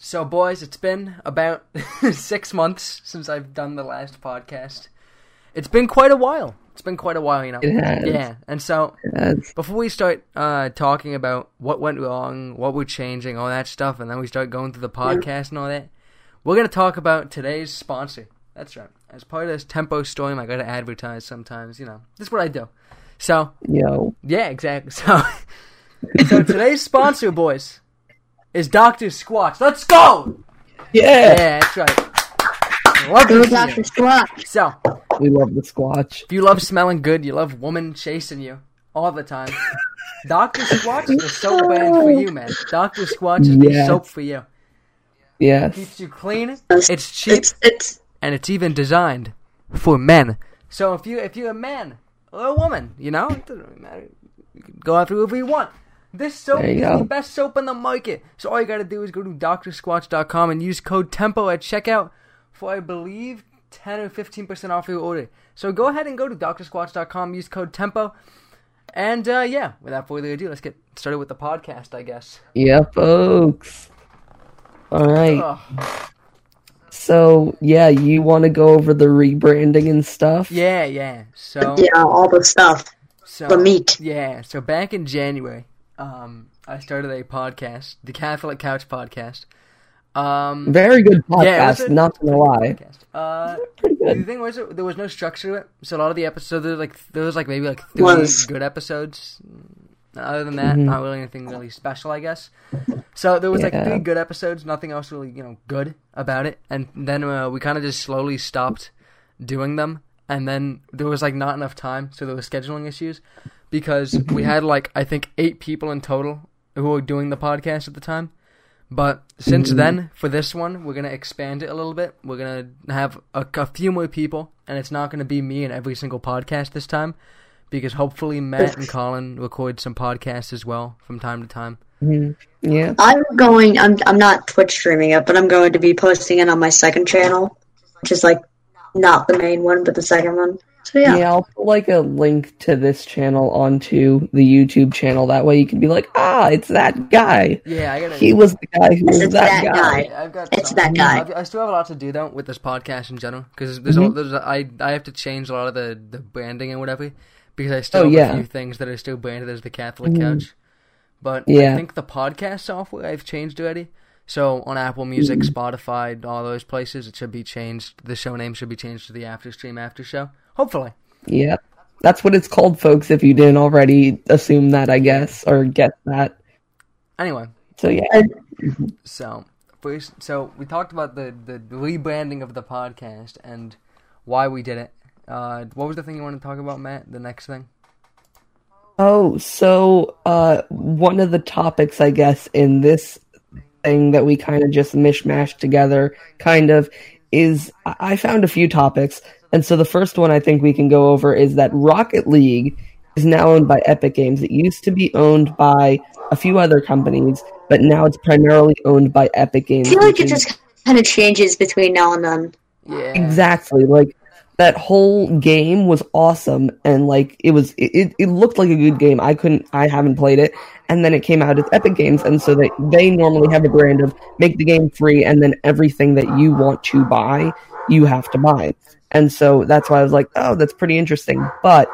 So, boys, it's been about six months since I've done the last podcast. It's been quite a while. It's been quite a while, you know. It has. Yeah, and so before we start uh, talking about what went wrong, what we're changing, all that stuff, and then we start going through the podcast and all that, we're gonna talk about today's sponsor. That's right. As part of this Tempo Storm, I gotta advertise sometimes. You know, this is what I do. So Yo. yeah, exactly. So, so today's sponsor, boys, is Doctor Squatch. Let's go! Yeah. Yeah, that's right. Love Go Dr. Squatch. So, We love the Squatch. if you love smelling good, you love woman chasing you all the time. Doctor Squatch is the soap brand for you, man. Doctor Squatch is the soap for you. Yes. It keeps you clean. It's cheap, It's it's and it's even designed for men. So if you if you're a man or a woman, you know, it doesn't really matter. You can go after whoever you want. This soap is you the best soap in the market. So all you gotta do is go to drsquatch.com and use code TEMPO at checkout for I believe ten or fifteen percent off your order. So go ahead and go to drsquatch.com, use code TEMPO. And uh, yeah, without further ado, let's get started with the podcast, I guess. Yeah, folks. All right. Ugh. So, yeah, you want to go over the rebranding and stuff? Yeah, yeah. So yeah, all the stuff. So, The meat. Yeah. So back in January, um, I started a podcast, the Catholic Couch Podcast. Um, Very good yeah, podcast, a- not gonna lie. podcast. Uh, Pretty the thing was, there was no structure to it. So a lot of the episodes, there was like there was like maybe like three Was. good episodes. Other than that, Mhm. not really anything really special, I guess. So there was like three good episodes, nothing else really, you know, good about it. And then uh, we kind of just slowly stopped doing them. And then there was like not enough time, so there was scheduling issues because we had like I think eight people in total who were doing the podcast at the time. But since then, for this one, we're gonna expand it a little bit. We're gonna have a, a few more people, and it's not gonna be me in every single podcast this time, because hopefully Matt and Collin record some podcasts as well from time to time. Mhm. Yeah. I'm going. I'm I'm not Twitch streaming it, but I'm going to be posting it on my second channel, which is like not the main one, but the second one. So yeah. yeah, I'll put like a link to this channel onto the YouTube channel. That way you can be like, ah, it's that guy. Yeah, I gotta. He was the guy who was It's that, that guy. guy. I've got. It's some- that guy. I've- I still have a lot to do though with this podcast in general because there's, Mhm. a, there's a, I I have to change a lot of the, the branding and whatever because I still Oh, have yeah. a few things that are still branded as the Catholic Mhm. Couch. But yeah. I think the podcast software I've changed already. So on Apple Music, Mhm. Spotify, all those places, it should be changed. The show name should be changed to the After Stream After Show. Hopefully. Yep. That's what it's called, folks, if you didn't already assume that, I guess, or get that. Anyway, So, yeah. So first, so we talked about the the rebranding of the podcast and why we did it. Uh, what was the thing you wanted to talk about, Matt? The next thing. Oh, so uh, one of the topics, I guess, in this thing that we kind of just mishmashed together, kind of, is I I found a few topics. And so the first one I think we can go over is that Rocket League is now owned by Epic Games. It used to be owned by a few other companies, but now it's primarily owned by Epic Games. I Games. feel like it just kind of changes between now and then. Yeah. Exactly. Like that whole game was awesome and like it was it, it, looked like a good game. I couldn't I haven't played it. And then it came out as Epic Games and so they they normally have a brand of make the game free and then everything that you want to buy, you have to buy. And so that's why I was like, "Oh, that's pretty interesting." But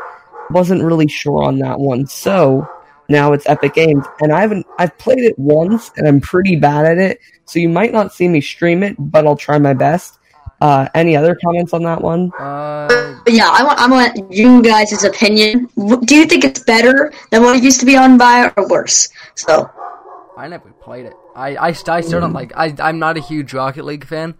wasn't really sure on that one. So now it's Epic Games and I haven't I've played it once and I'm pretty bad at it. So you might not see me stream it, but I'll try my best. Uh, any other comments on that one? Uh, yeah, I want I want you guys' opinion. Do you think it's better than what it used to be on by, or worse? So I never played it. I I, I still don't like. I I'm not a huge Rocket League fan.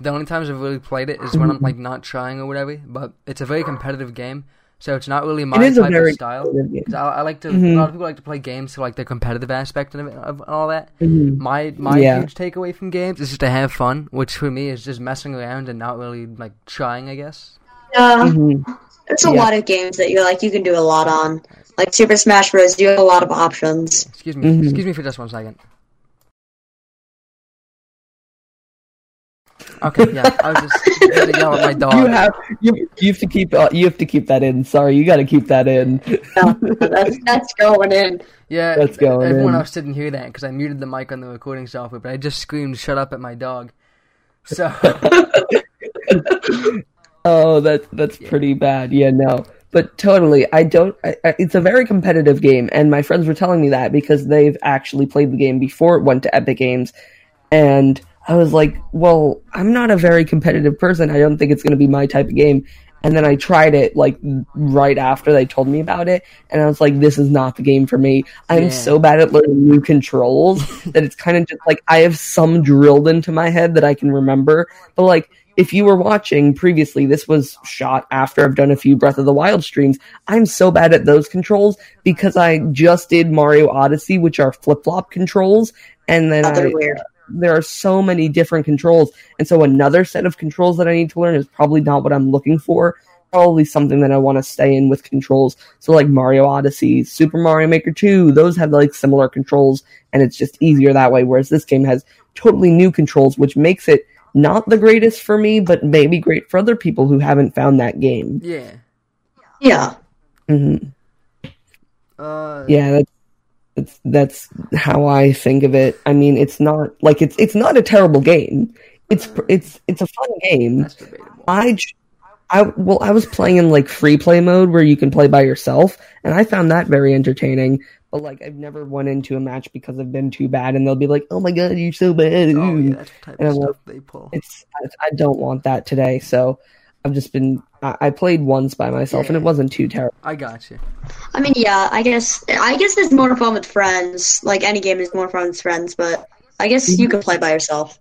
The only times I've really played it is when I'm like not trying or whatever. But it's a very competitive game, so it's not really my It is a type very of style. competitive I, I like to. A Mhm. lot of people like to play games for like the competitive aspect of it of all that. Mhm. My my Yeah. huge takeaway from games is just to have fun, which for me is just messing around and not really like trying. I guess. yeah, Mhm. there's a Yeah. lot of games that you're like you can do a lot on. Like Super Smash Bros. You have a lot of options. Excuse me. Mhm. Excuse me for just one second. Okay, yeah, I was just going to yell at my dog. You have you, you have to keep uh, you have to keep that in. Sorry, you got to keep that in. No, that's that's going in. yeah, That's going everyone in. else didn't hear that because I muted the mic on the recording software, but I just screamed "shut up" at my dog. So Oh, that's that's pretty bad. Yeah, no, but totally. I don't. I, I, it's a very competitive game, and my friends were telling me that because they've actually played the game before it went to Epic Games, and I was like, well, I'm not a very competitive person. I don't think it's going to be my type of game. And then I tried it like right after they told me about it, and I was like, "This is not the game for me." I'm Yeah. so bad at learning new controls that it's kind of just like I have some drilled into my head that I can remember, but like if you were watching previously, this was shot after I've done a few Breath of the Wild streams. I'm so bad at those controls because I just did Mario Odyssey, which are flip flop controls, and then Oh, I, weird. There are so many different controls, and so another set of controls that I need to learn is probably not what I'm looking for. Probably something that I want to stay in with controls. So like Mario Odyssey, Super Mario Maker 2, those have like similar controls, and it's just easier that way. Whereas this game has totally new controls, which makes it not the greatest for me, but maybe great for other people who haven't found that game. yeah, Yeah. Mm-hmm. uh, Yeah, that's, that's that's how I think of it. I mean, it's not like it's it's not a terrible game. It's it's it's a fun game. I, I well, I was playing in like free play mode where you can play by yourself, and I found that very entertaining. But like, I've never won into a match because I've been too bad, and they'll be like, "Oh my god, you're so bad." Oh yeah, that's the type And I'm stuff they pull. It's I, I don't want that today, so I've just been. I, I played once by myself, and it wasn't too terrible. I got you. I mean, yeah. I guess I guess it's more fun with friends. Like any game is more fun with friends, but I guess you can play by yourself.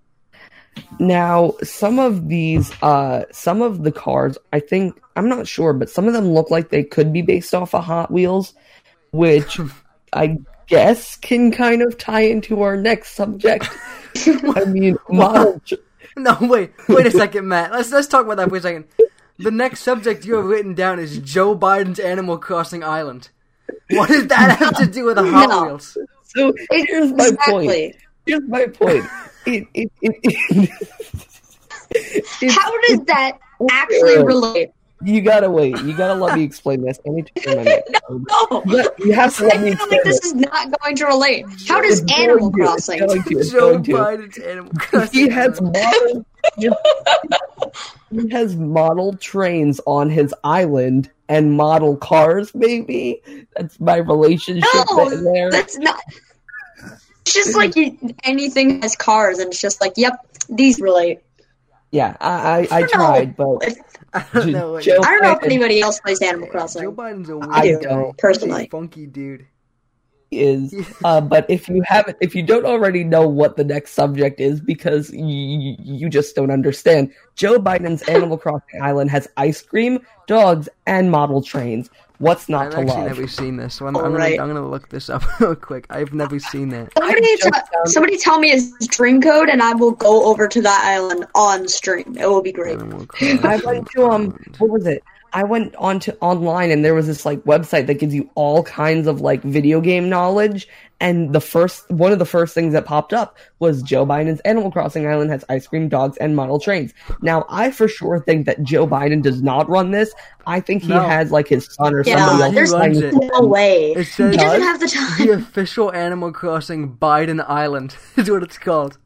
Now, some of these, uh, some of the cars, I think, I'm not sure, but some of them look like they could be based off of Hot Wheels, which I guess can kind of tie into our next subject. I mean, model. No, wait, wait a second, Matt. Let's let's talk about that for a second. The next subject you have written down is Joe Biden's Animal Crossing Island. What does that have to do with the Hot No. Wheels? So here's my point. Exactly. Here's my point. It, it, it, it's- How does that actually relate? You gotta wait. You gotta let me explain this. Let me take a minute. No. You you have to let I me feel explain like this this. is not going to relate. How does It's Animal going to, it's Crossing? going to, it's Joe going to. Biden's Animal Crossing. he has model he has model trains on his island and model cars maybe that's my relationship No, there That's not. It's just like you, anything has cars, and it's just like, yep, these relate. Yeah i i, I No. tried but I don't know. what- Joe I don't know if anybody else plays Animal Crossing. Joe Biden's a weird I guy. don't. He's a Personally. funky dude. is uh but if you haven't if you don't already know what the next subject is because you you just don't understand joe biden's animal crossing island has ice cream dogs and model trains what's not I've to actually love never seen this, so I'm, I'm, gonna, Alright. I'm gonna look this up real quick. I've never seen that. Somebody, t- somebody tell me his stream code, and I will go over to that island on stream. It will be great. I Crossing went to um Island. what was it? I went onto online and there was this like website that gives you all kinds of like video game knowledge and the first one of the first things that popped up was Joe Biden's Animal Crossing Island has ice cream dogs and model trains. Now I for sure think that Joe Biden does not run this. I think he No. has like his son or Yeah, somebody else there's runs it. No way. It He doesn't have the time. the official Animal Crossing Biden Island is what it's called.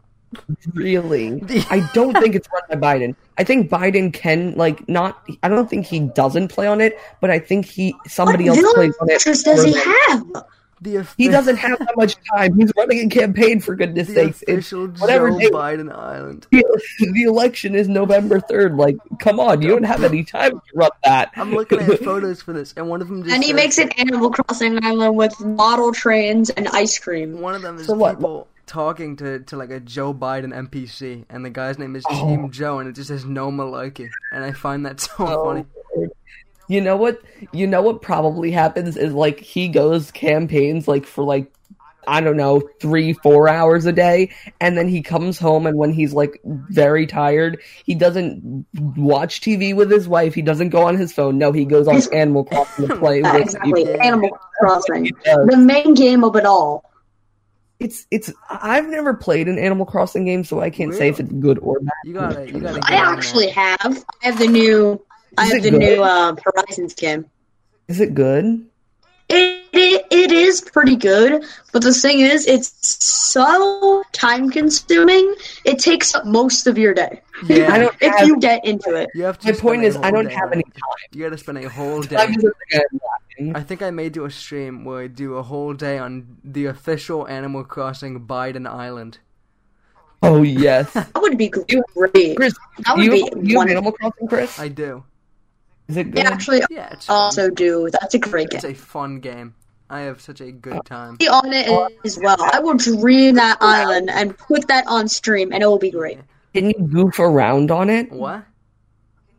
Really? I don't think it's run by Biden. I think Biden can like not I don't think he doesn't play on it, but I think he somebody what else plays on it. villagers does he have? The He doesn't have that much time. He's running a campaign for goodness the sakes. It's, whatever Joe day- Biden Island. the, the election is November third. Like, come on, you don't have any time to run that. I'm looking at photos for this, and one of them just And he says- makes an Animal Crossing island with model trains and ice cream. One of them is So what- people talking to, to like a Joe Biden NPC, and the guy's name is Oh. Team Joe, and it just says no malarkey, and I find that so Oh, funny. You know what? You know what probably happens is like he goes campaigns like for like I don't know three four hours a day, and then he comes home and when he's like very tired, he doesn't watch TV with his wife. He doesn't go on his phone. No, he goes on Animal Crossing to play Yeah, exactly. Animal Crossing. The main game of it all. It's it's I've never played an Animal Crossing game, so I can't say if it's good or bad. You gotta, you gotta. I actually that. have. I have the new. I have the good? new uh, Horizons game. Is it good? It, it it is pretty good, but the thing is, it's so time consuming. It takes up most of your day. Yeah. I don't if have- you get into it. You have to. My point is, I don't day have any time. You gotta spend a whole day. Time isn't the good thing. I think I may do a stream where I do a whole day on the official Animal Crossing Biden Island. Oh yes, That would be great. Chris, That would you, be you have wonderful. Animal Crossing, Chris? I do. Is it I good? actually Yeah, it's fun. also do. That's a great It's game. a fun game. I have such a good time. Be on it as well. I will dream that island and put that on stream, and it will be great. Can you goof around on it? What?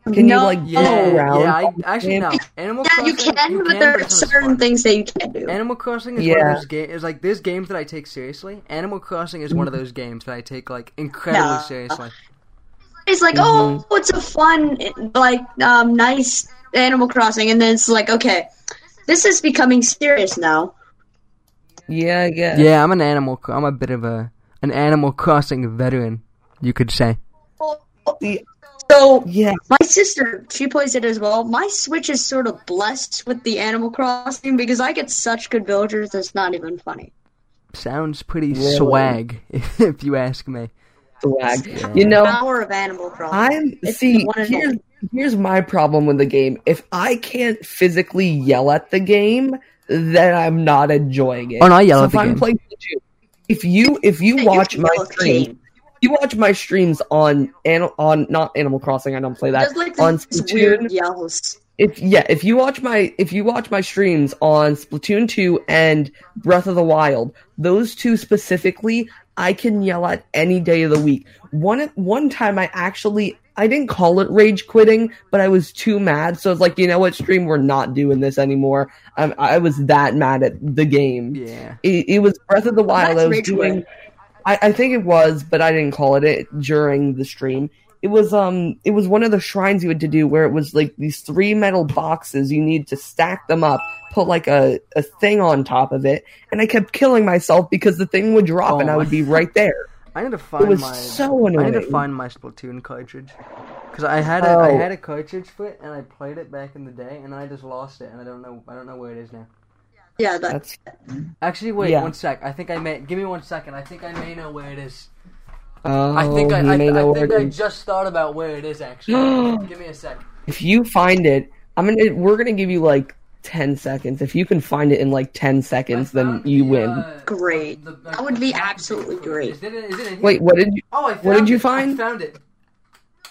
Can you No. like Yeah, go around? yeah. I, actually, no. Animal Yeah, you Crossing. can, but can, there are it's not as certain things that you can't do. Animal Crossing is one of those games. Is like there's games that I take seriously. Animal Crossing is one of those games that I take like incredibly No. seriously. It's like, oh, it's a fun, like, um, nice Animal Crossing, and then it's like, okay, this is becoming serious now. Yeah, I guess. Yeah, I'm an animal. I'm a bit of a an Animal Crossing veteran, you could say. So yeah. my sister, she plays it as well. My Switch is sort of blessed with the Animal Crossing because I get such good villagers. It's not even funny. Sounds pretty Really? swag, if you ask me. Swag. Yeah. You know, Power of Animal Crossing. I'm It's see. one and Here's only. Here's my problem with the game. If I can't physically yell at the game, then I'm not enjoying it. Oh, no, I yell so at if the I'm game. playing if you if you watch can my yell at the streams, you watch my streams on an, on not Animal Crossing. I don't play that Just like on these Splatoon. weird yells. if yeah, if you watch my if you watch my streams on Splatoon 2 and Breath of the Wild, those two specifically, I can yell at any day of the week. One one time I actually I didn't call it rage quitting, but I was too mad, so it's like, you know what, stream, we're not doing this anymore. Um, I was that mad at the game. Yeah. It, it was Breath of the Wild. That's I was rage doing. I, I think it was, but I didn't call it it during the stream. It was um, it was one of the shrines you had to do where it was like these three metal boxes. You need to stack them up, put like a, a thing on top of it, and I kept killing myself because the thing would drop Oh and I would be right there. I need to find It was my. so I need to find my Splatoon cartridge because I had a I Oh. had a cartridge for it and I played it back in the day and then I just lost it and I don't know I don't know where it is now. Yeah, that, That's Actually, wait Yeah. one sec. I think I may. Give me one second. I think I may know where it is. oh, I think I you I, may know I where think it I is. just thought about where it is actually. give me a sec. If you find it, I'm gonna we're gonna give you like ten seconds. If you can find it in like ten seconds, then you the, win. uh, Great. the- the- That would be absolutely packaging great. Is it, is it? Wait, what did you? Oh, I found what did you it. find? I found it.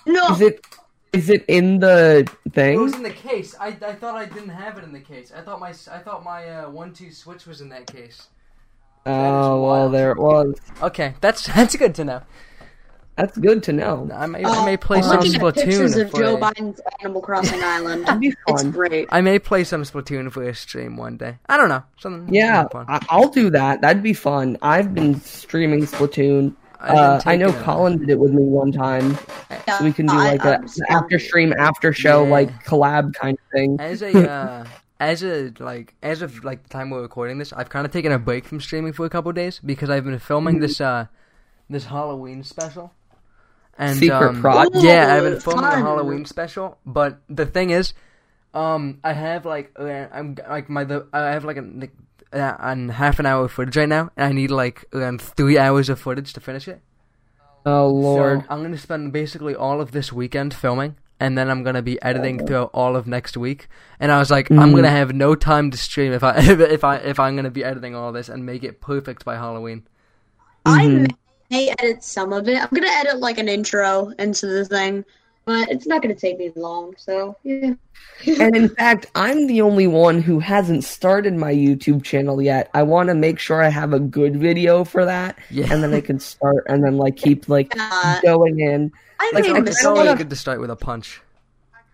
no. Is it? Is it in the thing? It was in the case. I, I thought I didn't have it in the case. I thought my I thought my uh, one two switch was in that case. Oh well, there it was. Okay, that's that's good to know. That's good to know. I may Oh, I may play I'm some looking at pictures Splatoon of for Joe a- Biden's Animal Crossing Island. It's great. I may play some Splatoon for a stream one day. I don't know. Something. Yeah, something fun. I- I'll do that. That'd be fun. I've been streaming Splatoon. I've Uh, I know Collin did it with me one time, so we can do like a I'm just- after stream, after show, Yeah. like collab kind of thing. As a uh, as a like as of like the time we're recording this, I've kind of taken a break from streaming for a couple days because I've been filming Mm-hmm. this uh this Halloween special. And Secret um, project? Yeah, I've been filming a. Halloween special, but the thing is, um, I have like uh, I'm like my the I have like a like, uh, an half an hour of footage right now, and I need like around three hours of footage to finish it. Oh lord, So I'm gonna spend basically all of this weekend filming, and then I'm gonna be editing throughout all of next week. And I was like, I'm Mhm. gonna have no time to stream if I if, if I if I'm gonna be editing all this and make it perfect by Halloween. I Mhm. May edit some of it. I'm gonna edit like an intro into the thing, but it's not gonna take me long. So yeah. and in fact, I'm the only one who hasn't started my YouTube channel yet. I want to make sure I have a good video for that, Yeah. and then I can start and then like keep like Uh, going in. I Like made a it's I don't always wanna- good to start with a punch.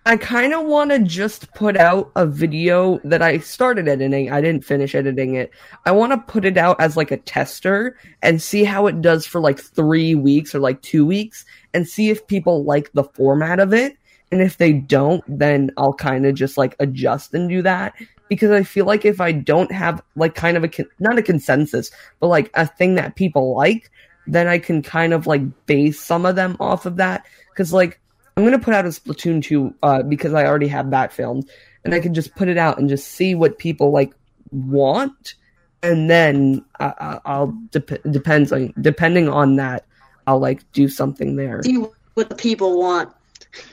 I kind of want to just put out a video that I started editing. I didn't finish editing it. I want to put it out as like a tester and see how it does for like three weeks or like two weeks and see if people like the format of it. And if they don't, then I'll kind of just like adjust and do that. because I feel like if I don't have like kind of a con- not a consensus, but like a thing that people like, then I can kind of like base some of them off of that. Because like I'm gonna put out a Splatoon two uh, because I already have that filmed, and I can just put it out and just see what people like want, and then I, I, I'll dep- depends on depending on that, I'll like do something there. See what the people want.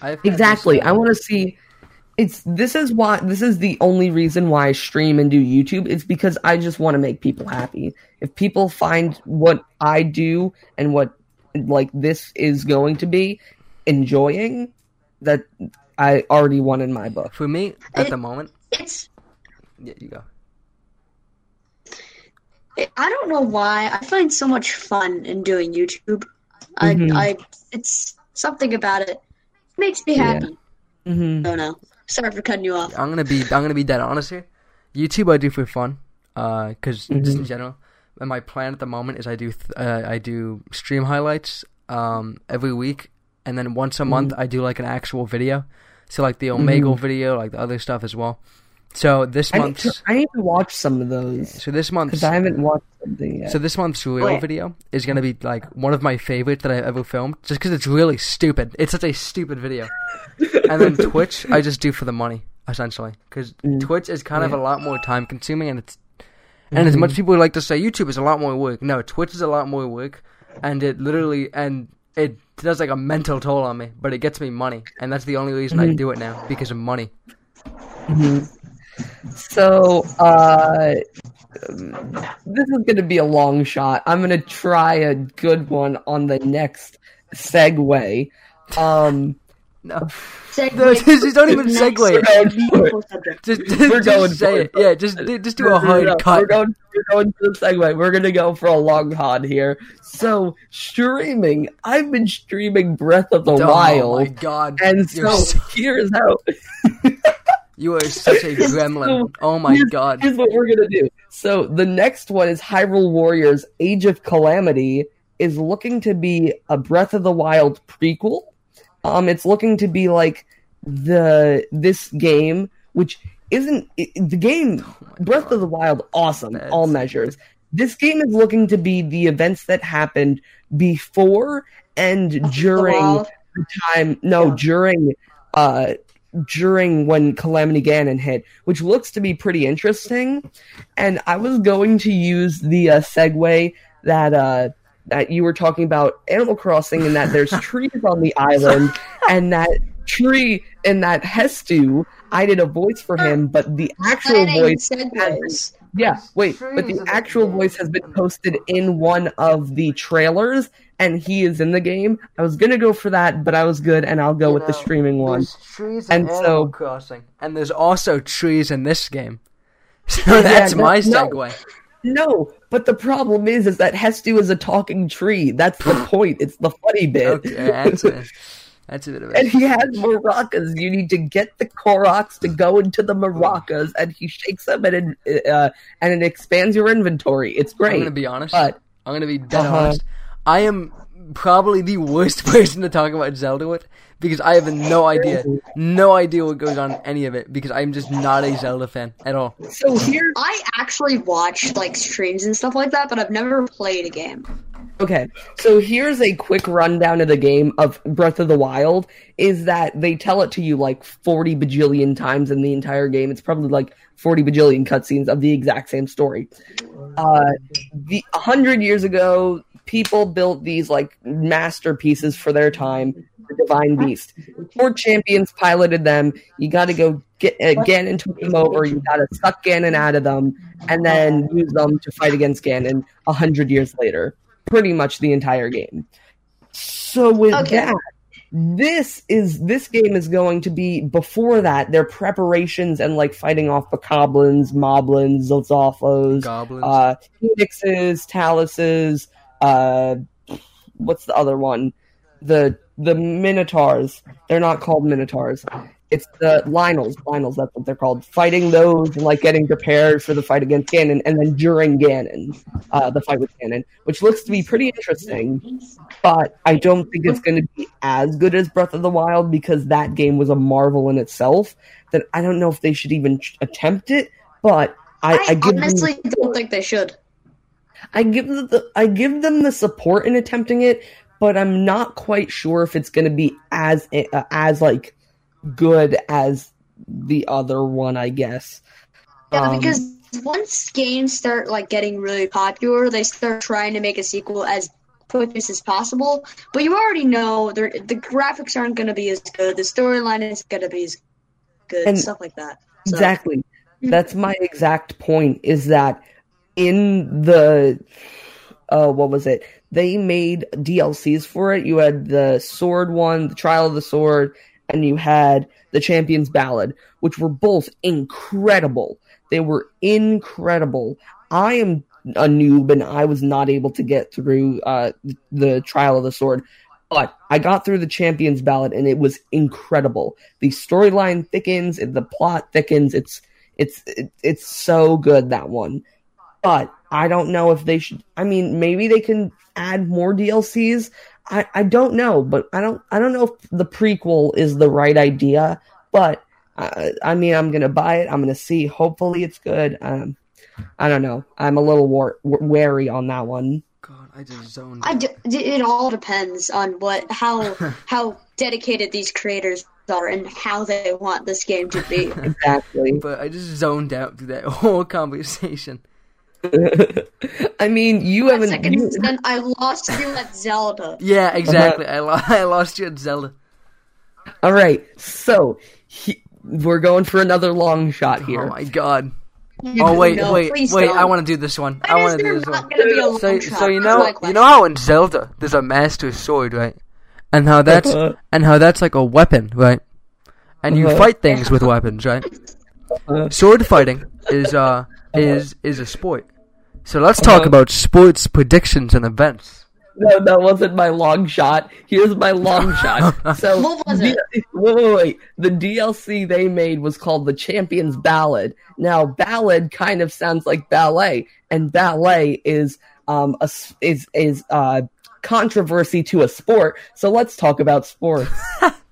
Exactly. I want to see. It's this is why this is the only reason why I stream and do YouTube. It's because I just want to make people happy. If people find what I do and what like this is going to be enjoying, that I already won in my book. For me, at It- the moment, It's yeah, you go. it, I don't know why I find so much fun in doing YouTube. Mhm. I I it's something about it makes me Yeah. happy. hmm I don't. Sorry for cutting you off. I'm gonna be I'm gonna be dead honest here. YouTube I do for fun, uh, because just in general. And my plan at the moment is I do th- uh, I do stream highlights um every week, and then once a month mm. I do like an actual video. So like the Omegle mm-hmm. video, like the other stuff as well. So this I need, month's to, I need to watch some of those so this month's because I haven't watched something yet. Uh, so this month's real Wait. video is gonna be like one of my favorites that I've ever filmed, just because it's really stupid. It's such a stupid video. and then Twitch, I just do for the money essentially, because Mm. Twitch is kind of a lot more time consuming, and it's and as mm-hmm. much as people like to say YouTube is a lot more work, no, Twitch is a lot more work, and it literally and it does like a mental toll on me, but it gets me money, and that's the only reason I Mhm. do it now because of money. Mhm. So, uh, this is going to be a long shot. I'm going to try a good one on the next segue. Um, No, Segue No, just- just don't even to segue. We're going it. just, just, We're going just say it. it. Yeah, just just do a No, no, hard no, cut. We're going, we're going to the segue. We're going to go for a long hard here. So, streaming. I've been streaming Breath of the Wild. Oh my god. And You're so, so- here's how. You are such a gremlin. Oh my here's, god. Here's what we're gonna do. So the next one is Hyrule Warriors: Age of Calamity is looking to be a Breath of the Wild prequel. Um, it's looking to be like the this game, which isn't it, the game. Breath of the Wild, awesome, That's- all measures. This game is looking to be the events that happened before and during Wild. the time no Yeah. during uh during when calamity ganon hit which looks to be pretty interesting and i was going to use the uh, segue that uh that you were talking about animal crossing and that there's trees on the island and that tree and that hestu i did a voice for him oh, but the actual voice segues. yeah, wait, but the actual voice has been posted in one of the trailers, and he is in the game. I was gonna go for that, but I was good, and I'll go You with the streaming one. There's trees And in so- Animal Crossing, and there's also trees in this game. So that's no- my no. segue. No, but the problem is, is that Hestu is a talking tree. That's the point. It's the funny bit. Okay, that's a, that's a bit of it. and he has maracas. You need to get the Koroks to go into the maracas, and he shakes them, and it, uh, and it expands your inventory. It's great. I'm gonna be honest. but I'm gonna be dead Uh-huh. honest. I am probably the worst person to talk about Zelda with because I have no idea, no idea what goes on in any of it because I'm just not a Zelda fan at all. so here, I actually watch like streams and stuff like that, but I've never played a game. Okay, so here's a quick rundown of the game of Breath of the Wild. Is that they tell it to you like 40 bajillion times in the entire game. It's probably like 40 bajillion cutscenes of the exact same story. Uh, the 100 years ago, people built these like masterpieces for their time, the Divine Beast. Four champions piloted them. You got to go get uh, Ganon took them over. You got to suck Ganon out of them, and then use them to fight against Ganon a 100 years later pretty much the entire game. So with Okay. that, this is this game is going to be before that. Their preparations and like fighting off the goblins, moblins, Lizalfos, Goblins. uh, Phoenixes, Taluses, uh, what's the other one? The the Minotaurs. They're not called Minotaurs. It's the Lynels. Lynels, that's what they're called. Fighting those and like getting prepared for the fight against Ganon, and then during Ganon, uh, the fight with Ganon, which looks to be pretty interesting. But I don't think it's going to be as good as Breath of the Wild because that game was a marvel in itself. That I don't know if they should even attempt it but I, I, I honestly don't think they should. I give them the I give them the support in attempting it, but I'm not quite sure if it's going to be as uh, as like good as the other one. I guess. Yeah, Um, because once games start like getting really popular, they start trying to make a sequel as quick as possible. But you already know the graphics aren't going to be as good, the storyline is going to be as good, And- stuff like that. So, Exactly. That's my exact point is that in the uh what was it? They made DLCs for it. You had the sword one, the trial of the sword, and you had the champion's ballad, which were both incredible. They were incredible. I am a noob and I was not able to get through uh the trial of the sword. But I got through the champion's ballad and it was incredible. The storyline thickens, the plot thickens. It's it's it, it's so good that one. But I don't know if they should. I mean, maybe they can add more DLCs. I I don't know, but I don't I don't know if the prequel is the right idea. But uh, I mean, I'm gonna buy it. I'm gonna see. Hopefully, it's good. Um, I don't know. I'm a little war- wary on that one. God, I just zoned. I d- it all depends on what how how dedicated these creators are and how they want this game to be. Exactly. but I just zoned out through that whole conversation. I mean, you One haven't. second, you- then I lost you at Zelda. Yeah, exactly. I, lo- I lost you at Zelda. all right, so he, we're going for another long shot here. Oh my god. Oh wait, No, wait, please wait! don't. I want to do this one. I Why is want to do this not one. be a So, so you know, you know how in Zelda there's a Master Sword, right? And how that's Uh-huh. and how that's like a weapon, right? And you Uh-huh. fight things with weapons, right? Uh, Sword fighting is uh is is a sport. So let's talk Uh-huh. about sports predictions and events. no, that wasn't my long shot. Here's my long shot. So, What was it? D- wait, wait, wait. The DLC they made was called the Champions Ballad. Now, ballad kind of sounds like ballet, and ballet is um a s is is uh controversy to a sport. So let's talk about sports.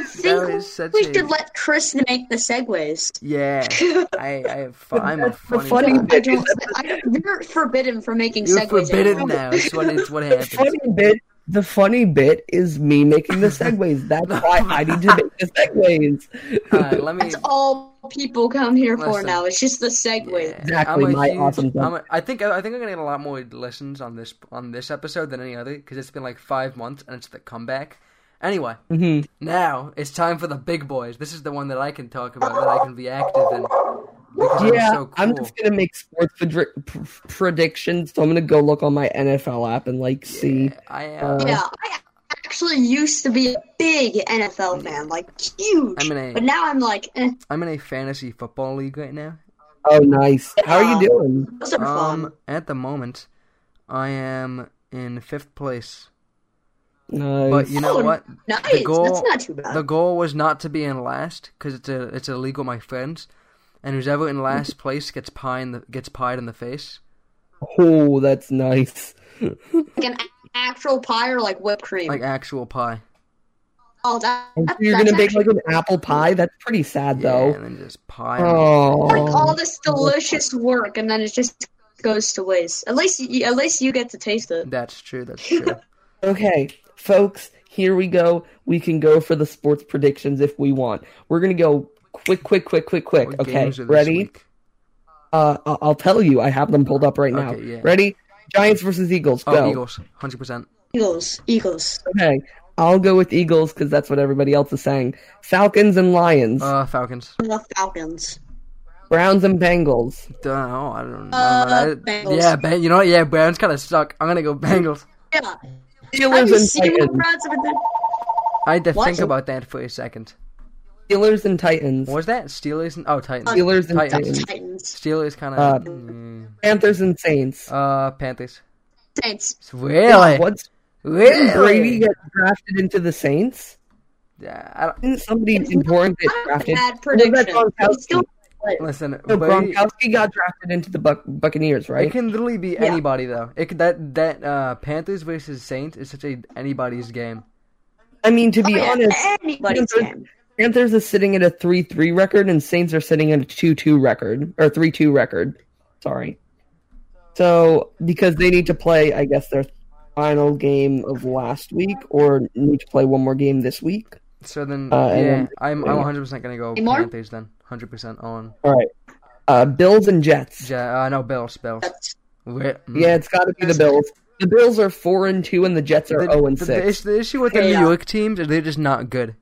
I think is such we a- should let Chris make the segues. Yeah, I I have fu- I'm a funny. funny guy. I bit is don't, I, you're forbidden from making You're segues. forbidden anymore. now. It's what it's what the happens. funny bit, the funny bit is me making the segues. That's why I need to make the segues. Alright, let me. That's all people come here for now. It's just the segue. Yeah, Exactly, I'm my huge- awesome I'm a, I think I think I'm gonna get a lot more listens on this on this episode than any other because it's been like five months and it's the comeback. Anyway, Mhm. now it's time for the big boys. This is the one that I can talk about that I can be active in. Because I'm Yeah, so cool. I'm just gonna make sports predri- pr- predictions. So I'm gonna go look on my NFL app and like see. I uh, Yeah, I actually used to be a big NFL fan, like huge. I'm in a- But now I'm like, eh, I'm in a fantasy football league right now. Oh, nice. How are you doing? those are fun. Um, at the moment, I am in fifth place. Nice. But you know Oh, what? Nice. goal- That's not too bad. The goal was not to be in last because it's a it's a league with my friends, and who's ever in last place gets pie in the gets pied in the face. oh, that's nice. like an actual pie or like whipped cream. like actual pie. oh, that, that, so you're gonna make like an apple pie. That's pretty sad, Yeah, though. and then just pie. Oh. on like all Oh, this delicious work, and then it just goes to waste. At least, you, at least you get to taste it. That's true. That's true. okay, folks. Here we go. We can go for the sports predictions if we want. We're gonna go quick, quick, quick, quick, quick. What Okay, games are this ready? Uh, I- I'll tell you. I have them pulled up right now. Okay, yeah. Ready? Giants versus Eagles. Oh, Go. Eagles, hundred percent. Eagles, Eagles. Okay, I'll go with Eagles because that's what everybody else is saying. Falcons and Lions. Uh, Falcons. The Falcons. Browns and Bengals. Don't know. I don't know. Uh, I- Bengals. Yeah, Ban- you know what? Yeah, Browns kind of suck. I'm gonna go Bengals. Yeah. Have Steelers and Titans. Browns have been doing? I had to What? think about that for a second. Steelers and Titans. What was that? Steelers and oh Titans. Steelers and Titans. Titans. Titans. Steelers kind Uh, of. mm, Panthers and Saints. uh, Panthers. Saints. Really? What's Really? didn't Brady get drafted into the Saints? Yeah. I don't, Didn't somebody important get Not a drafted? bad prediction. Gronkowski? He's listen, No, Brady, Gronkowski got drafted into the Buc- Buccaneers, right? It can literally be Yeah. anybody though. It could, that that uh, Panthers versus Saints is such a anybody's game. I mean, to be Oh, honest, anybody's Panthers- game. Panthers is sitting at a 3 3 record, and Saints are sitting at a 2 2 record, or 3 2 record. Sorry. So, because they need to play, I guess, their final game of last week, or need to play one more game this week. So then, Uh, yeah, then- I'm I'm 100 percent gonna go Any more? Panthers then. 100 percent on. All right. Uh, Bills and Jets. Ja- uh, know Bills, Bills. That's Wait, mm. Yeah, it's got to be the Bills. The Bills are 4 and 2, and the Jets are The, 0 and the, 6. the, issue, the issue with the Yeah. New York teams is they're just not good.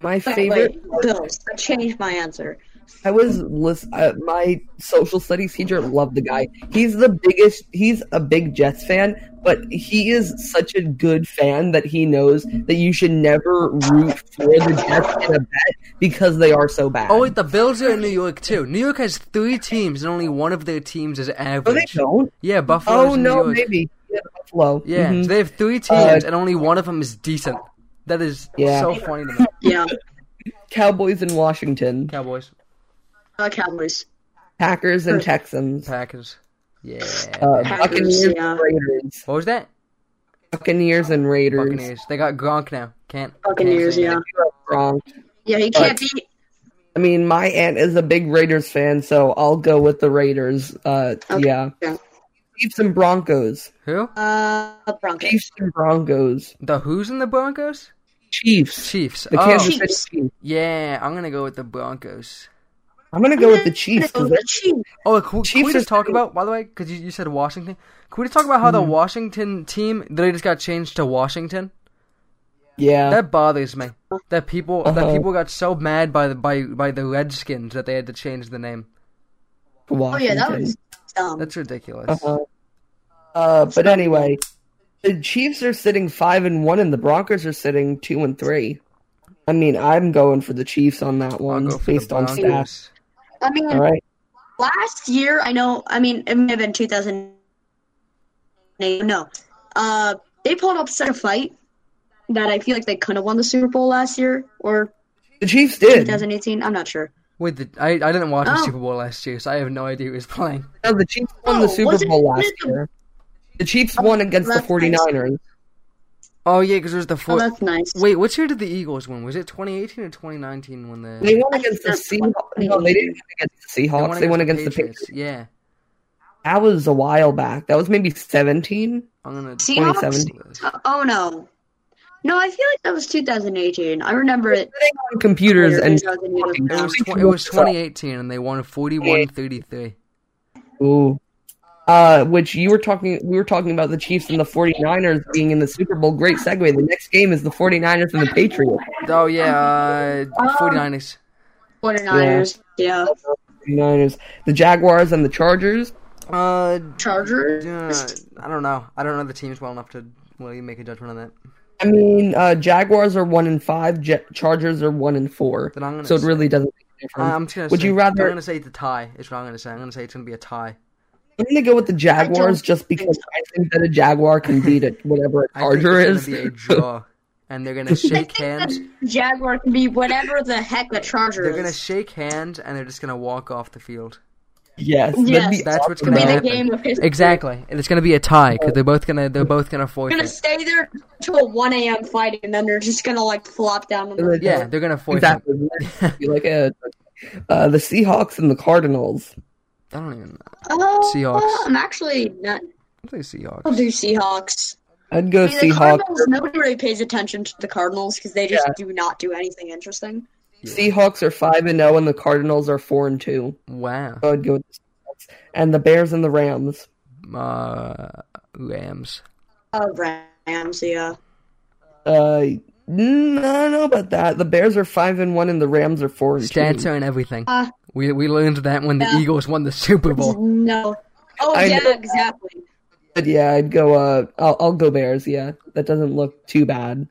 My wait, favorite. wait, Bills. I changed my answer. I was lis- uh, my social studies teacher loved the guy. He's the biggest. He's a big Jets fan, but he is such a good fan that he knows that you should never root for the Jets in a bet because they are so bad. Oh wait, the Bills are in New York too. New York has three teams, and only one of their teams is average. no, they don't. Yeah, Buffalo. Oh in no, New York. maybe yeah, Buffalo. Yeah, Mhm. so they have three teams, Uh, and only one of them is decent. That is Yeah. so funny to me. Yeah, Cowboys in Washington, Cowboys, uh, Cowboys. Packers and Texans, Packers. Yeah. uh, Packers, Buccaneers yeah. Raiders, what was that? Buccaneers and Raiders. Buccaneers. They got Gronk now. Can't. Buccaneers, can't yeah. Wrong. Yeah, he can't beat. I mean, my aunt is a big Raiders fan, so I'll go with the Raiders. Uh, Okay. yeah. Yeah. Chiefs and Broncos. Who? Uh, Broncos. Chiefs and Broncos. The who's in the Broncos? Chiefs. Chiefs. The oh, Kansas City Chiefs. Chiefs. yeah. I'm gonna go with the Broncos. I'm gonna go with the Chiefs because The Chiefs. Oh, can, can Chiefs we just talk sitting- about, by the way, because you, you said Washington? Can we just talk about how the Mm-hmm. Washington team they just got changed to Washington? yeah, That bothers me. That people that Uh-huh. people got so mad by the by by the Redskins that they had to change the name. Oh yeah, that was dumb. That's ridiculous. Uh-huh. Uh, but anyway, the Chiefs are sitting five and one, and the Broncos are sitting two and three. I mean, I'm going for the Chiefs on that one based on stats. I mean, All right. last year, I know. I mean, it may have been 2008. No, uh, they pulled up such a fight that I feel like they could have won the Super Bowl last year or The Chiefs did. 2018. I'm not sure. Wait, the, I I didn't watch the Oh. Super Bowl last year, so I have no idea who was playing. No, the Chiefs won Oh, the Super Bowl last the- year. The Chiefs won against the that's 49ers. Oh yeah, because it was the Oh, four. that's nice. Wait, what year did the Eagles win? Was it 2018 or 2019 when the They won against the Seahawks. No, they didn't win against the Seahawks. They won against the Patriots. Yeah, That was a while back. That was maybe 17. I'm gonna. Seahawks? 2017. Oh no, no, I feel like that was 2018. I remember it. Sitting on computers and It was tw- it was 2018, and they won 41-33. Ooh. Uh, which you were talking, we were talking about the Chiefs and the 49ers being in the Super Bowl. Great segue. The next game is the 49ers and the Patriots. Oh yeah, uh, 49ers. 49ers. Yeah. 49ers. The Jaguars and the Chargers. Uh, Chargers. uh, I don't know. I don't know the teams well enough to really make a judgment on that. I mean, uh, Jaguars are one and five. Jet Chargers are one and four. Then I'm gonna So it really doesn't make a difference. I'm just gonna Would say, you rather- I'm gonna say it's a tie. Is what I'm gonna say. I'm gonna say it's gonna be a tie. I'm gonna go with the Jaguars just because I think that a Jaguar can beat it, whatever a I Charger think is. it's gonna be a draw, and they're gonna shake hands. Jaguar can be whatever the heck the Chargers. They're gonna shake hands, and they're just gonna walk off the field. yes, Yes. that'd be That's what's gonna be the happen. game of history. Exactly, and it's gonna be a tie because they're both gonna they're both gonna They're gonna stay there till a 1 a.m. fight, and then they're just gonna like flop down on the Yeah, they're gonna forfeit. Exactly. Like a, uh, the Seahawks and the Cardinals. I don't even. Know. Oh, Seahawks. I'm actually not. I'll say I'll do Seahawks. I'd go I mean, the Seahawks. Cardinals, nobody really pays attention to the Cardinals because they just do not do anything interesting. Seahawks are five and zero, and the Cardinals are four and two. Wow. So I'd go with the Seahawks. And the Bears and the Rams. Uh, Rams. Oh, Rams, yeah. Uh, mm, I don't know about that. The Bears are five and one, and the Rams are four and Stats two. are and everything. Uh, We we learned that when the Yeah. Eagles won the Super Bowl. No. Oh, I yeah, know. exactly. But yeah, I'd go. Uh, I'll, I'll go Bears. Yeah, that doesn't look too bad.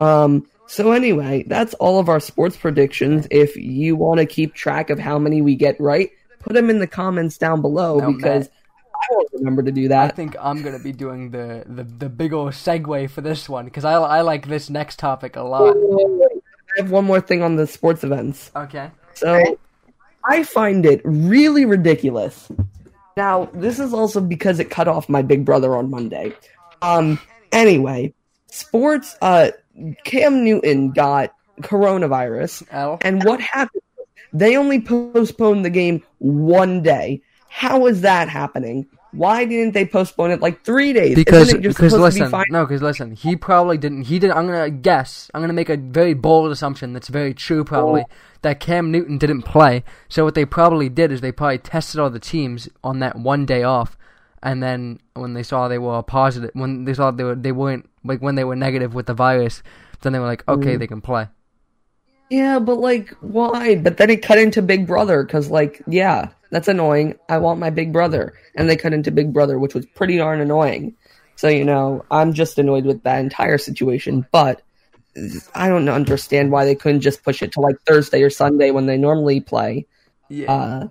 Um. So anyway, that's all of our sports predictions. If you want to keep track of how many we get right, put them in the comments down below No, because I remember to do that. I think I'm gonna be doing the the, the big old segue for this one because I I like this next topic a lot. I have one more thing on the sports events. Okay. So I find it really ridiculous. Now, this is also because it cut off my big brother on Monday. Um anyway, sports uh Cam Newton got coronavirus. L. And what happened? They only postponed the game one day. How is that happening? Why didn't they postpone it like three days? Because Isn't it just because be listen, fine? no, because listen, he probably didn't. He did. I'm gonna guess. I'm gonna make a very bold assumption that's very true. Probably Oh. that Cam Newton didn't play. So what they probably did is they probably tested all the teams on that one day off, and then when they saw they were positive, when they saw they were they weren't like when they were negative with the virus, then they were like, okay, Mm. they can play. Yeah, but like, why? But then it cut into Big Brother because, like, yeah, that's annoying. I want my Big Brother, and they cut into Big Brother, which was pretty darn annoying. So you know, I'm just annoyed with that entire situation. But I don't understand why they couldn't just push it to like Thursday or Sunday when they normally play. Yeah. Uh,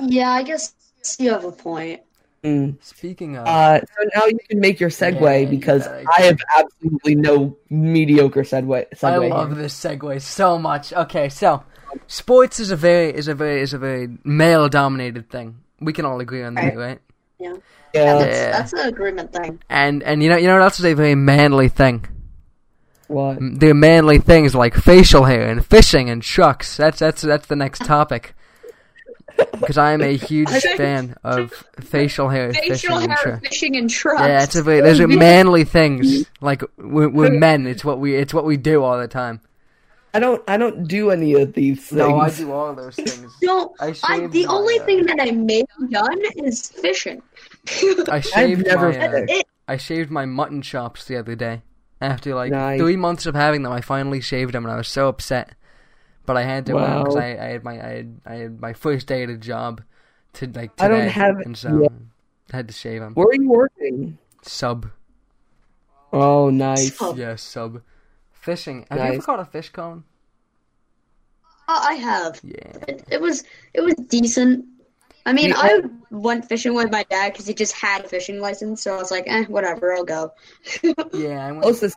Yeah, I guess you have a point. mm. Speaking of, uh, so now you can make your segue Yeah, because yeah. I have absolutely no mediocre segue. segue I love here. this segue so much. Okay, so sports is a very is a very is a very male dominated thing. We can all agree on that, right? Yeah, Yeah, that's, Yeah. that's an agreement thing. And and you know you know what else is a very manly thing? what? They're manly things like facial hair and fishing and trucks. That's that's that's the next topic. Because I am a huge fan of facial hair, fishing, Facial and hair, trucks. fishing, and trucks. Yeah, it's a very, those are manly things. Like we're, we're men. It's what we it's what we do all the time. I don't. I don't do any of these things. No, I do all of those things. No, I I, the my, only uh, thing that I may have done is fishing. I shaved never my uh, I shaved my mutton chops the other day. After like Nice. three months of having them, I finally shaved them, and I was so upset. But I had to because Wow. I, I had my I had, I had my first day at a job to like today, I don't have- and so yeah. I had to shave them. Where are you working? Sub, Oh, nice. Oh. yeah, sub. Fishing. Have you ever caught a fish cone? uh, I have. Yeah. It, it was it was decent. I mean, Yeah. I went fishing with my dad because he just had a fishing license, so I was like, eh, whatever, I'll go. Yeah, I went. Closest,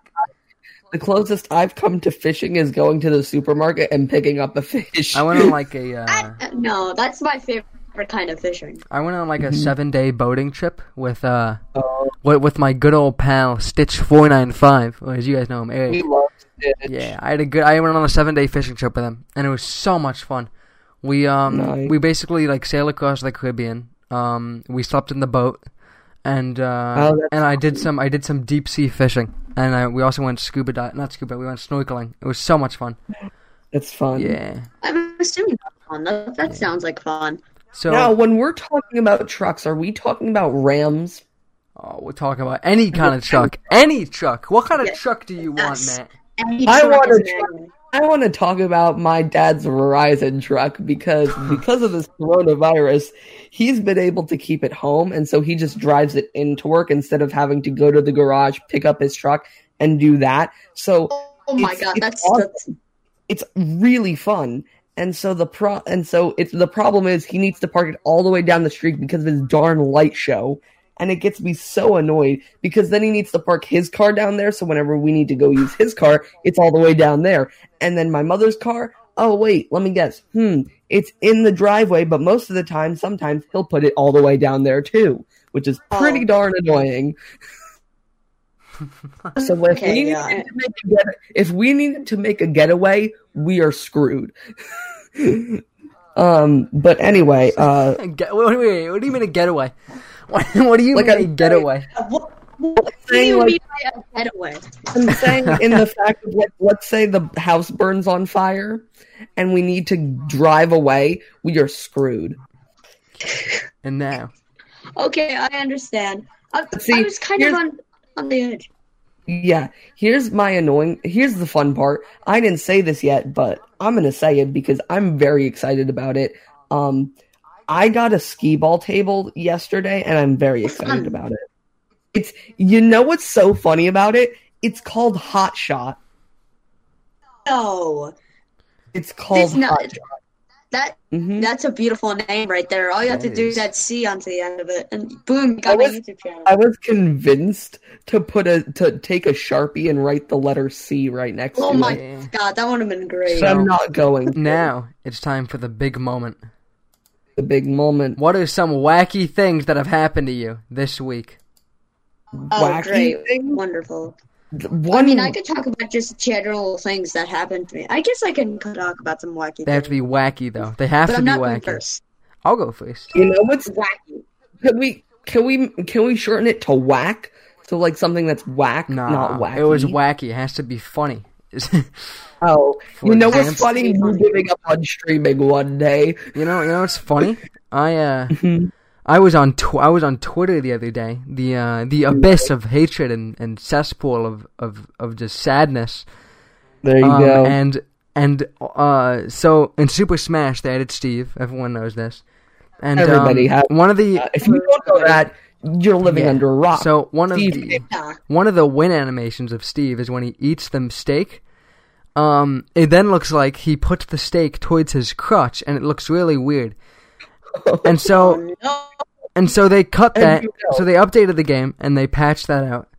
the closest I've come to fishing is going to the supermarket and picking up a fish. I went on like a uh, I, no, that's my favorite kind of fishing. I went on like a seven day boating trip with uh Oh, with, with my good old pal Stitch four nine five, or as you guys know him, Eric. he loves it. Yeah, I had a good. I went on a seven day fishing trip with him, and it was so much fun. We um Nice. we basically like sailed across the Caribbean. Um, we slept in the boat, and uh, Oh, that's and I did some I did some deep sea fishing, and I, we also went scuba dive, not scuba, we went snorkeling. It was so much fun. It's fun. Yeah. I'm assuming that's fun. That, that sounds like fun. So Now, when we're talking about trucks, are we talking about Rams? oh, we're talking about any kind of truck, any truck. What kind of Yeah. truck do you want, Matt? I want is a truck. I want to talk about my dad's Verizon truck because because of this coronavirus, he's been able to keep it home, and so he just drives it into work instead of having to go to the garage, pick up his truck, and do that. So Oh my god, it's that's, awesome. that's it's really fun. And so the pro and so it's the problem is he needs to park it all the way down the street because of his darn light show. And it gets me so annoyed because then he needs to park his car down there. So whenever we need to go use his car, it's all the way down there. And then my mother's car, oh wait, let me guess. Hmm, it's in the driveway, but most of the time, sometimes he'll put it all the way down there too, which is pretty Oh. darn annoying. So if Okay, we yeah. needed to make a get, if we needed to make a getaway, we are screwed. um, but anyway, uh, Get, wait, wait, wait, what do you mean a getaway? What, what do you Like mean I'm a getaway? what, what do you like- mean by a getaway? I'm saying in the fact of like, let's say the house burns on fire, and we need to drive away, we are screwed. And now, Okay, I understand. I, See, I was kind of on on the edge. Yeah, here's my annoying. Here's the fun part. I didn't say this yet, but I'm gonna say it because I'm very excited about it. Um, I got a skee ball table yesterday, and I'm very excited about it. It's you know what's so funny about it? It's called Hot Shot. No, It's called It's not- Hot Shot. That hmm that's a beautiful name right there. All you have to do is. is add C onto the end of it, and boom, got I my was- YouTube channel. I was convinced to put a to take a sharpie and write the letter C right next Oh to my it. Yeah. god, that would have been great. But I'm not going. now it's time for the big moment. the big moment. What are some wacky things that have happened to you this week? oh, Wacky great, thing? wonderful. One. I mean, I could talk about just general things that happened to me. I guess I can talk about some wacky. They have to be wacky though. They have but to I'm be not going wacky. first. I'll go first. you know what's Wacky. can we can we can we shorten it to whack? So like something that's whack, Nah, not wacky. it was wacky. It has to be funny. Oh, For you know what's example- funny? You Funny. giving up on streaming one day. You know, you know what's funny? I uh, Mhm. I was on tw- I was on Twitter the other day. The uh, the abyss of hatred and, and cesspool of, of, of just sadness. There you Um, go. And and uh, so in Super Smash they added Steve. Everyone knows this. And Everybody um, has- one of the Uh, if you don't know that, you're living Yeah. under a rock. so one of the one of the win animations of Steve is when he eats the steak. Um, it then looks like he puts the steak towards his crotch, and it looks really weird. And so Oh, no. And so they cut that. you know. So they updated the game and they patched that out.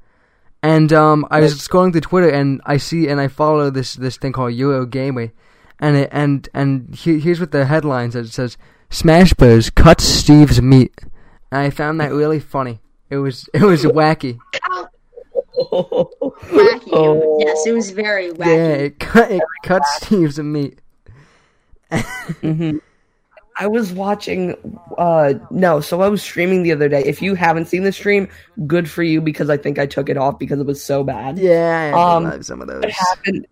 And um, I was scrolling through Twitter and I see and I follow this this thing called Eurogamer, and it, and and he, here's what the headline says. It says Smash Bros cuts Steve's meat. And I found that really funny. It was it was wacky. Ow, wacky. Oh. Yes, it was very wacky. Yeah, wacky. it cut it cut Steve's meat. hmm I was watching. Uh, no, so I was streaming the other day. If you haven't seen the stream, good for you because I think I took it off because it was so bad. Yeah, I Um, some of those. Happened?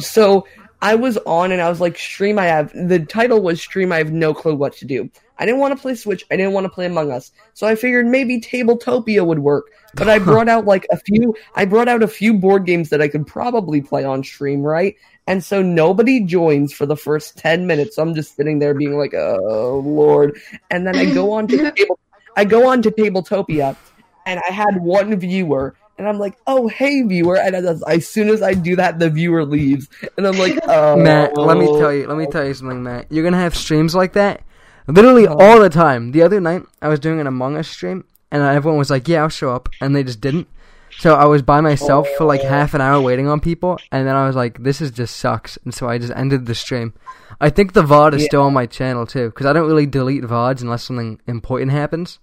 So I was on and I was like, stream. I have the title was stream. I have no clue what to do. I didn't want to play Switch. I didn't want to play Among Us. So I figured maybe Tabletopia would work. But I brought out like a few. I brought out a few board games that I could probably play on stream, right? And so nobody joins for the first ten minutes. So I'm just sitting there being like, "Oh Lord!" And then I go on to table. I go on to Tabletopia, and I had one viewer, and I'm like, "Oh, hey, viewer!" And as, as soon as I do that, the viewer leaves, and I'm like, "Oh, Matt, let me tell you, let me tell you something, Matt. You're gonna have streams like that, literally oh. all the time. The other night, I was doing an Among Us stream, and everyone was like, "Yeah, I'll show up," and they just didn't. So I was by myself for like half an hour waiting on people, and then I was like, "This is just sucks," and so I just ended the stream. I think the VOD is Yeah. still on my channel too, because I don't really delete VODs unless something important happens.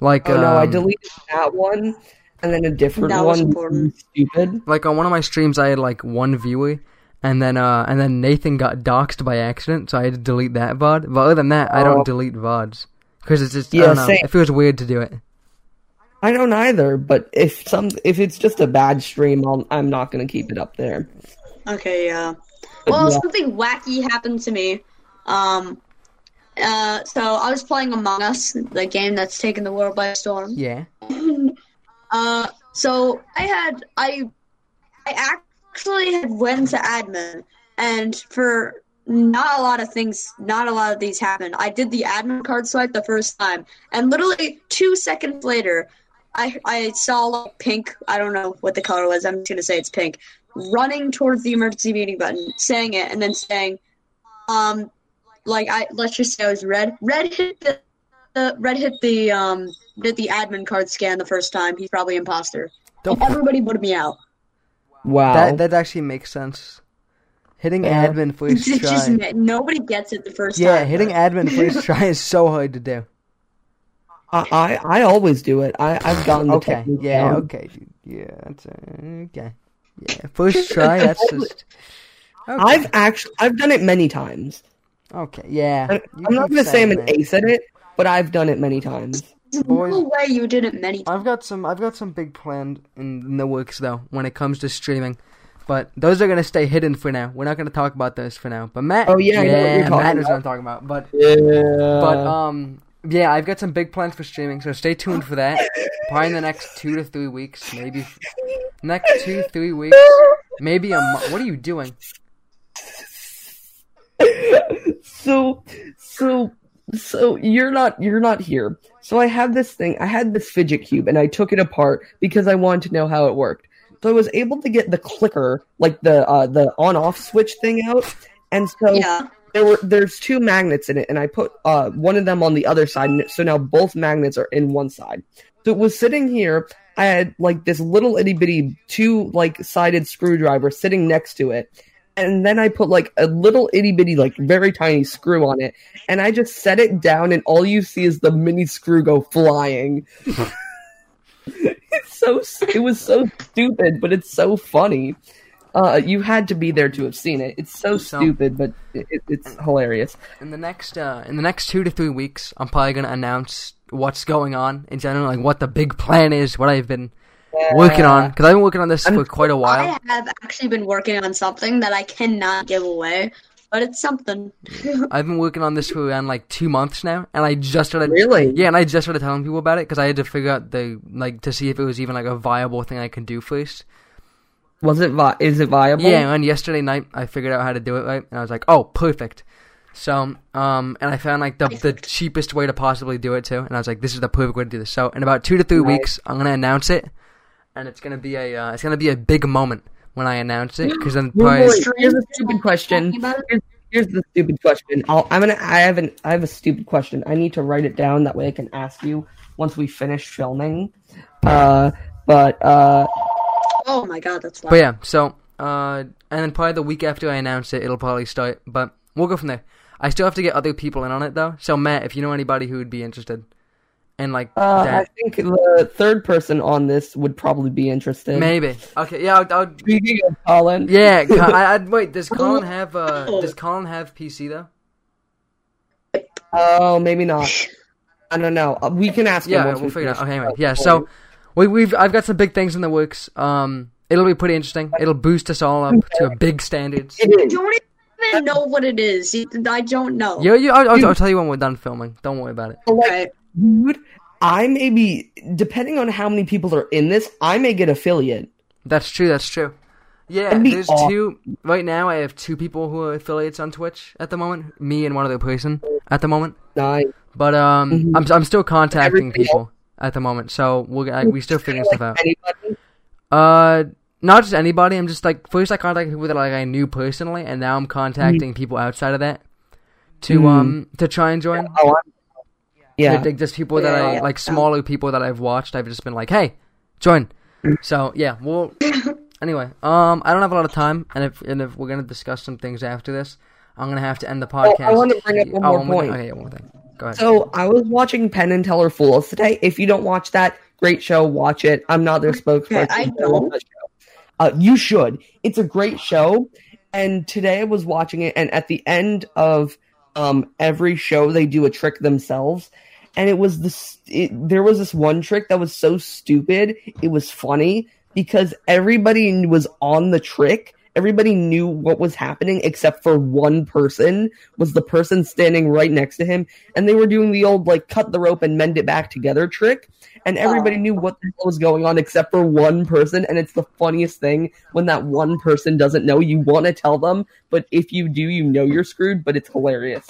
Like, Oh no, I um, deleted that one, and then a different That one. important. Stupid. like on one of my streams I had like one viewer and then uh and then Nathan got doxxed by accident so I had to delete that VOD. But other than that I Oh. don't delete VODs because it's just I Yeah, don't know. same. It feels weird to do it. I don't either, but if some if it's just a bad stream, I'll, I'm not gonna keep it up there. Okay, yeah. Well, Yeah. something wacky happened to me. Um, uh, so I was playing Among Us, the game that's taken the world by storm. Yeah. Uh, so I had I I actually had went to admin, and for not a lot of things, not a lot of these happened. I did the admin card swipe the first time, and literally two seconds later, I I saw like pink. I don't know what the color was. I'm just gonna say it's pink. Running towards the emergency meeting button, saying it, and then saying, um, like I let's just say it was red. Red hit the, the red hit the um did the admin card scan the first time. He's probably imposter. Don't- everybody voted me out. Wow. That that actually makes sense. Hitting Yeah. admin It's first just try. nobody gets it the first Yeah, time. Yeah, hitting admin first try is so hard to do. I, I I always do it. I I've gotten the Okay. technique Yeah. down. Okay. Yeah. That's uh, okay. Yeah. First try. That's just. Okay. I've actually I've done it many times. Okay. Yeah. I, I'm not gonna say I'm an ace at it, but I've done it many times. There's boys. no way you did it many times. I've got some. I've got some big planned in, in the works though when it comes to streaming, but those are gonna stay hidden for now. We're not gonna talk about those for now. But Matt, Oh, yeah, I know what you're Matt talking knows about. what I'm talking about. But Yeah. but um yeah, I've got some big plans for streaming, so stay tuned for that. Probably in the next two to three weeks, maybe next two three weeks, maybe a month. What are you doing? so so so you're not you're not here. So I have this thing. I had this fidget cube and I took it apart because I wanted to know how it worked. So I was able to get the clicker, like the uh, the on off switch thing out. And so Yeah. There were there's two magnets in it, and I put uh, one of them on the other side, so now both magnets are in one side. So it was sitting here. I had like this little itty bitty two like sided screwdriver sitting next to it, and then I put like a little itty bitty like very tiny screw on it, and I just set it down, and all you see is the mini screw go flying. it's it's so it was so stupid, but it's so funny. Uh, you had to be there to have seen it. It's so, So- stupid, but it, it's hilarious. in the next uh, in the next two to three weeks, I'm probably gonna announce what's going on in general, like what the big plan is, what I've been working on, because I've been working on this I'm- for quite a while. I have actually been working on something that I cannot give away, but it's something. I've been working on this for around like two months now, and I just started. Really? Yeah, and I just started telling people about it because I had to figure out the like to see if it was even like a viable thing I could do first. Was it? Vi- is it viable? Yeah, and yesterday night I figured out how to do it right, and I was like, oh, perfect. So, um, and I found like the the cheapest way to possibly do it too, and I was like, this is the perfect way to do this. So, in about two to three Nice. weeks, I'm gonna announce it, and it's gonna be a uh, it's gonna be a big moment when I announce it, because then Well, probably boy, here's a stupid question. Talking about it? Here's, here's the stupid question. I'll, I'm gonna. I have an. I have a stupid question. I need to write it down that way I can ask you once we finish filming. Uh, but uh, Oh my god, that's loud. But yeah, so uh, and then probably the week after I announce it, it'll probably start. But we'll go from there. I still have to get other people in on it though. So Matt, if you know anybody who would be interested, and like uh, I think the third person on this would probably be interested. maybe. Okay, yeah, I'll, I'll Speaking of Collin, yeah. I, I'd, wait, does Collin have uh, does Collin have PC though? Oh, maybe not. I don't know. Uh, We can ask him. Yeah, we'll figure it out. finish Okay, anyway, yeah. So we, we've I've got some big things in the works. Um, it'll be pretty interesting. It'll boost us all up to a big standards. It I don't even know what it is. I don't know. Yeah, yeah. I'll, I'll, I'll tell you when we're done filming. Don't worry about it. Like, Okay. dude, I may be depending on how many people are in this. I may get affiliate. That's true. That's true. Yeah, there's awesome. two right now. I have two people who are affiliates on Twitch at the moment. Me and one other person at the moment. Nice. But um, Mhm. I'm I'm still contacting Everything people at the moment. So we're I, we still figuring stuff out. Anybody? Uh, not just anybody. I'm just like first I contacted people that like I knew personally, and now I'm contacting people outside of that to Mhm. um to try and join. Oh, I'm, yeah. Like, just people that Yeah, I yeah. like smaller people that I've watched. I've just been like, hey, join. So yeah, well, anyway, um, I don't have a lot of time, and if and if we're gonna discuss some things after this, I'm gonna have to end the podcast. Oh, wanna bring up one Oh, more one more- point. Okay, one more thing. Go ahead. So I was watching Penn and Teller Fools today. If you don't watch that, great show. Watch it. I'm not their spokesperson. I but don't. Uh, you should. It's a great show. And today I was watching it, and at the end of um, every show, they do a trick themselves. And it was this. It, there was this one trick that was so stupid. It was funny because everybody was on the trick. Everybody knew what was happening except for one person was the person standing right next to him. And they were doing the old like cut the rope and mend it back together trick. And everybody Oh. knew what the hell was going on except for one person. And it's the funniest thing when that one person doesn't know. You want to tell them but if you do you know you're screwed but it's hilarious.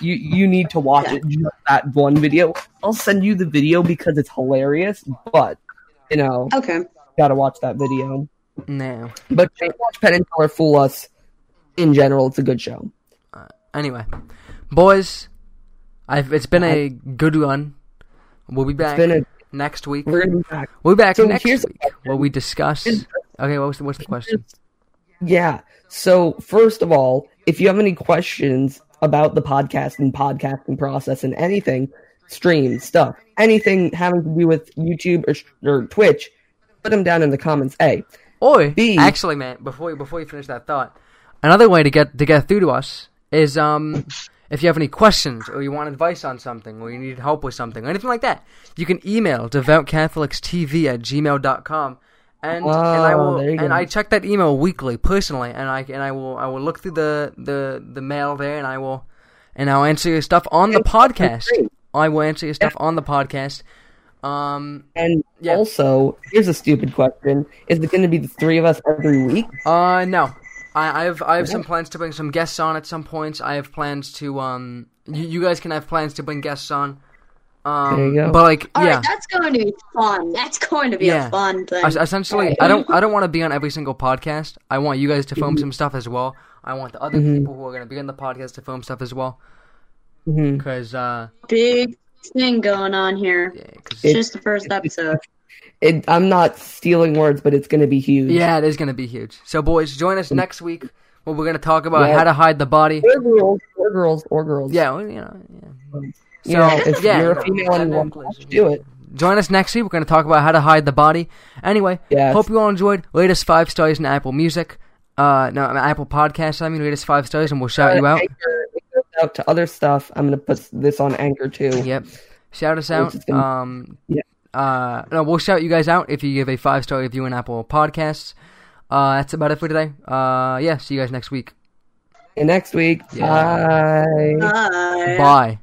You you need to watch it. Just that one video. I'll send you the video because it's hilarious but you know Okay. gotta watch that video now, but watch penn and teller fool us in general it's a good show uh, anyway, boys, I've it's been a good one. We'll be back a- next week. we're gonna be back We'll be back So next week where we discuss. Okay, what was the, what's the question? Yeah. So first of all, if you have any questions about the podcast and podcasting process and anything, stream stuff, anything having to do with YouTube or, or Twitch, put them down in the comments. A. Or B. actually, man, before you before you finish that thought, another way to get to get through to us is um if you have any questions or you want advice on something or you need help with something or anything like that, you can email devoutcatholicstv at gmail.com. And, and I will and go. I check that email weekly personally and I and I will I will look through the, the, the mail there and I will and I'll answer your stuff on the podcast. I will answer your stuff on the podcast. Um And Yeah. also, here's a stupid question: Is it going to be the three of us every week? Uh, no. I, I have I have some plans to bring some guests on at some points. I have plans to um. You, you guys can have plans to bring guests on. Um, There you go. But like, All right, yeah. that's going to be fun. That's going to be Yeah. a fun thing. Es- Essentially, I don't I don't want to be on every single podcast. I want you guys to film some stuff as well. I want the other people who are going to be on the podcast to film stuff as well. Because uh, Big thing going on here. yeah, 'cause- It's just the first episode. It, I'm not stealing words, but it's going to be huge. yeah, it is going to be huge. So, boys, join us next week where we're going to talk about Yeah. how to hide the body. Or girls, or girls, or girls. Yeah, well, you know, yeah. You know, if yeah, you're a female and you want to inclusion, watch, do it. join us next week. We're going to talk about how to hide the body. Anyway, Yes. hope you all enjoyed. Latest five stars in Apple Music. Uh, no, Apple Podcasts. I mean, rate us five stars, and we'll shout you out. Anchor, out to other stuff. I'm gonna put this on Anchor too. Yep. Shout us out. is gonna- Um, Yeah. uh, no, we'll shout you guys out if you give a five star review on Apple Podcasts. Uh, that's about it for today. Uh, yeah, see you guys next week. And next week, Yeah. bye. Bye. Bye.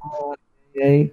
Bye.